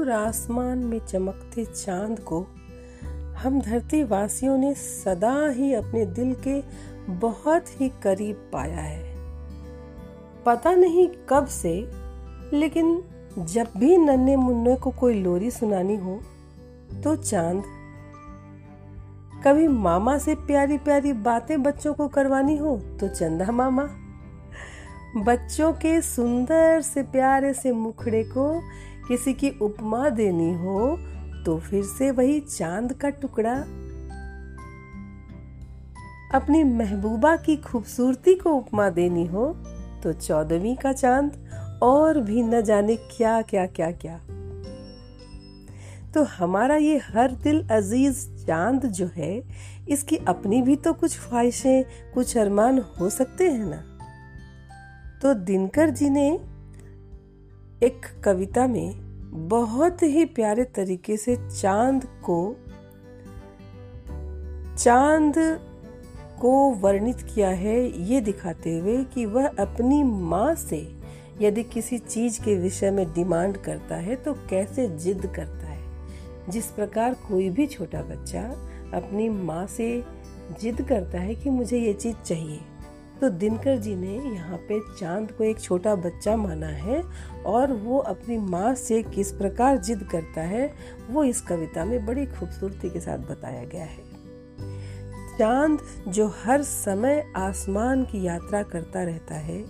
दूर आसमान में चमकते चाँद को हम धरती वासियों ने सदा ही अपने दिल के बहुत ही करीब पाया है। पता नहीं कब से, लेकिन जब भी नन्हे मुन्ने को कोई लोरी सुनानी हो तो चाँद। कभी मामा से प्यारी प्यारी बातें बच्चों को करवानी हो तो चंदा मामा। बच्चों के सुंदर से प्यारे से मुखड़े को किसी की उपमा देनी हो तो फिर से वही चाँद का टुकड़ा। अपनी महबूबा की खूबसूरती को उपमा देनी हो तो चौदहवीं का चाँद, और भी न जाने क्या क्या क्या क्या। तो हमारा ये हर दिल अज़ीज़ चाँद जो है, इसकी अपनी भी तो कुछ ख्वाहिशें, कुछ अरमान हो सकते हैं ना? तो दिनकर जी ने एक कविता में बहुत ही प्यारे तरीके से चाँद को चाँद को वर्णित किया है ये दिखाते हुए कि वह अपनी माँ से यदि किसी चीज़ के विषय में डिमांड करता है तो कैसे जिद करता है। जिस प्रकार कोई भी छोटा बच्चा अपनी माँ से जिद करता है कि मुझे ये चीज़ चाहिए तो दिनकर जी ने यहाँ पे चाँद को एक छोटा बच्चा माना है और वो अपनी माँ से किस प्रकार जिद करता है, वो इस कविता में बड़ी खूबसूरती के साथ बताया गया है। चाँद जो हर समय आसमान की यात्रा करता रहता है,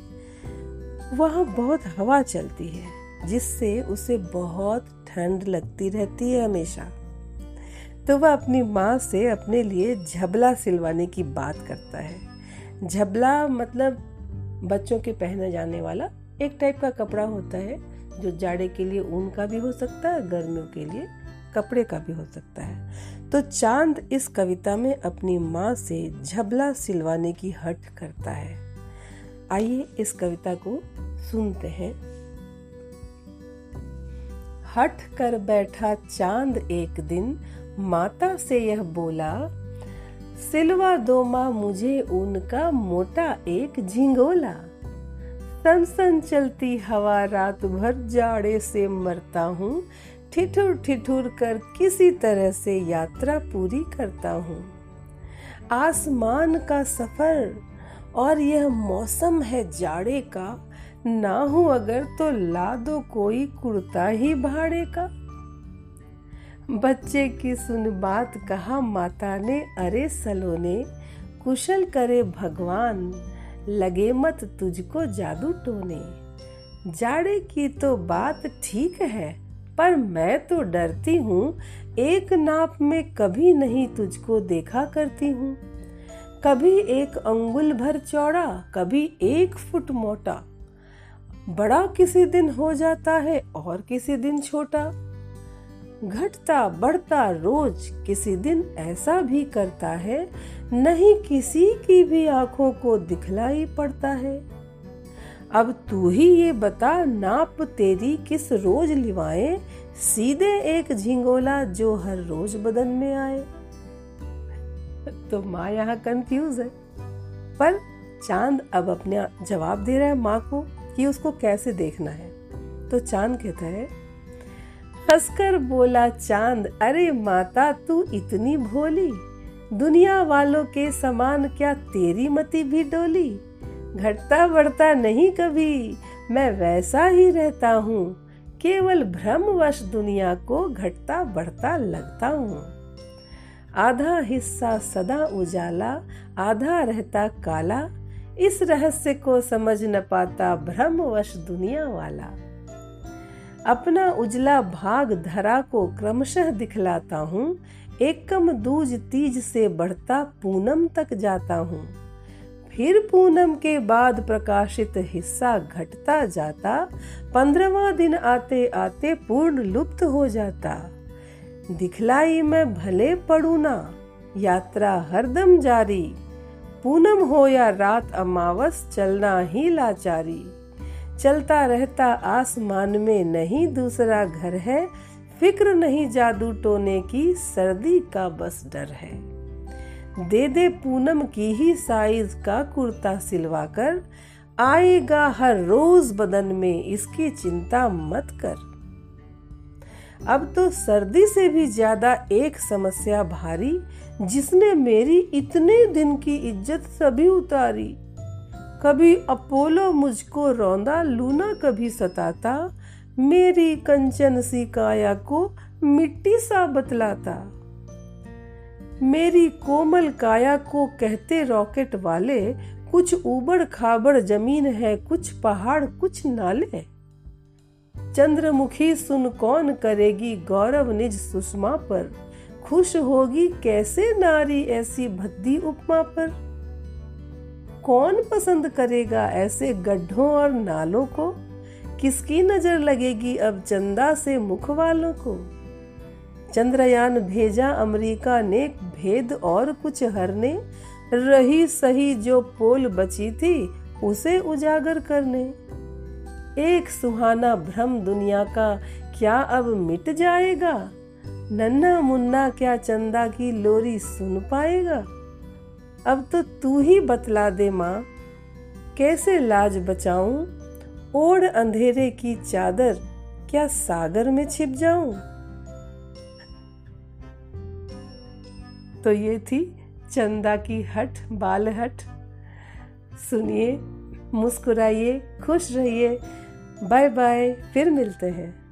वहाँ बहुत हवा चलती है, जिससे उसे बहुत ठंड लगती रहती है हमेशा। तो वह अपनी माँ से अपने लिए झबला सिलवाने की बात करता है। झबला मतलब बच्चों के पहने जाने वाला एक टाइप का कपड़ा होता है, जो जाड़े के लिए ऊन का भी हो सकता है, गर्मियों के लिए कपड़े का भी हो सकता है। तो चाँद इस कविता में अपनी माँ से झबला सिलवाने की हट करता है। आइए इस कविता को सुनते हैं। हट कर बैठा चाँद एक दिन, माता से यह बोला सिलवा दो माँ मुझे उनका मोटा एक झिंगोला। सन सन चलती हवा रात भर जाड़े से मरता हूँ। ठिठुर ठिठुर कर किसी तरह से यात्रा पूरी करता हूँ। आसमान का सफ़र और यह मौसम है जाड़े का। ना हूँ अगर तो ला दो कोई कुर्ता ही भाड़े का। बच्चे की सुन बात कहा माता ने, अरे सलोने, कुशल करे भगवान, लगे मत तुझको जादू टोने। जाड़े की तो बात ठीक है, पर मैं तो डरती हूँ, एक नाप में कभी नहीं तुझको देखा करती हूँ। कभी एक अंगुल भर चौड़ा, कभी एक फुट मोटा। बड़ा किसी दिन हो जाता है, और किसी दिन छोटा। घटता, बढ़ता, रोज किसी दिन ऐसा भी करता है, नहीं किसी की भी आँखों को दिखलाई पड़ता है। अब तू ही ये बता, नाप तेरी किस रोज लिवाए, सीधे एक झिंगोला जो हर रोज बदन में आए। तो माँ यहाँ कंफ्यूज है। पर चाँद अब अपने जवाब दे रहा है माँ को कि उसको कैसे देखना है। तो चाँद कहता है हंसकर बोला, चाँद, अरे माता, तू इतनी भोली। दुनिया वालों के समान क्या तेरी मती भी डोली? घटता बढ़ता नहीं कभी, मैं वैसा ही रहता हूँ। केवल भ्रमवश दुनिया को घटता बढ़ता लगता हूँ। आधा हिस्सा सदा उजाला, आधा रहता काला। इस रहस्य को समझ न पाता भ्रमवश दुनिया वाला। अपना उजला भाग धरा को क्रमशः दिखलाता हूँ, एकम दूज तीज से बढ़ता पूनम तक जाता हूँ। फिर पूनम के बाद प्रकाशित हिस्सा घटता जाता, पंद्रवा दिन आते आते पूर्ण लुप्त हो जाता। दिखलाई मैं भले पड़ू ना, यात्रा हरदम जारी, पूनम हो या रात अमावस चलना ही लाचारी। चलता रहता आसमान में नहीं दूसरा घर है, फ़िक्र नहीं जादू टोने की, सर्दी का बस डर है। दे दे पूनम की ही साइज़ का कुर्ता सिलवा कर आएगा हर रोज बदन में इसकी चिंता मत कर। अब तो सर्दी से भी ज़्यादा एक समस्या भारी, जिसने मेरी इतने दिन की इज़्ज़त सभी उतारी। कभी अपोलो मुझको रौंदा, लूना कभी सताता। मेरी कंचन सी काया को मिट्टी सा बतलाता। मेरी कोमल काया को कहते रॉकेट वाले, कुछ उबड़ खाबड़ ज़मीन है, कुछ पहाड़, कुछ नाले। चंद्रमुखी सुन कौन करेगी गौरव निज सुषमा पर? खुश होगी कैसे नारी ऐसी भद्दी उपमा पर? कौन पसंद करेगा ऐसे गड्ढों और नालों को? किसकी नज़र लगेगी अब चंदा से मुख वालों को? चंद्रयान भेजा अमेरिका ने भेद और कुछ हरने। रही सही जो पोल बची थी, उसे उजागर करने। एक सुहाना भ्रम दुनिया का क्या अब मिट जाएगा? नन्ना मुन्ना क्या चंदा की लोरी सुन पाएगा? अब तो तू ही बतला दे माँ, कैसे लाज बचाऊं? ओढ़ अंधेरे की चादर, क्या सागर में छिप जाऊँ? तो ये थी चंदा की हट, बाल हट। सुनिए, मुस्कुराइए, खुश रहिए। बाय बाय, फिर मिलते हैं।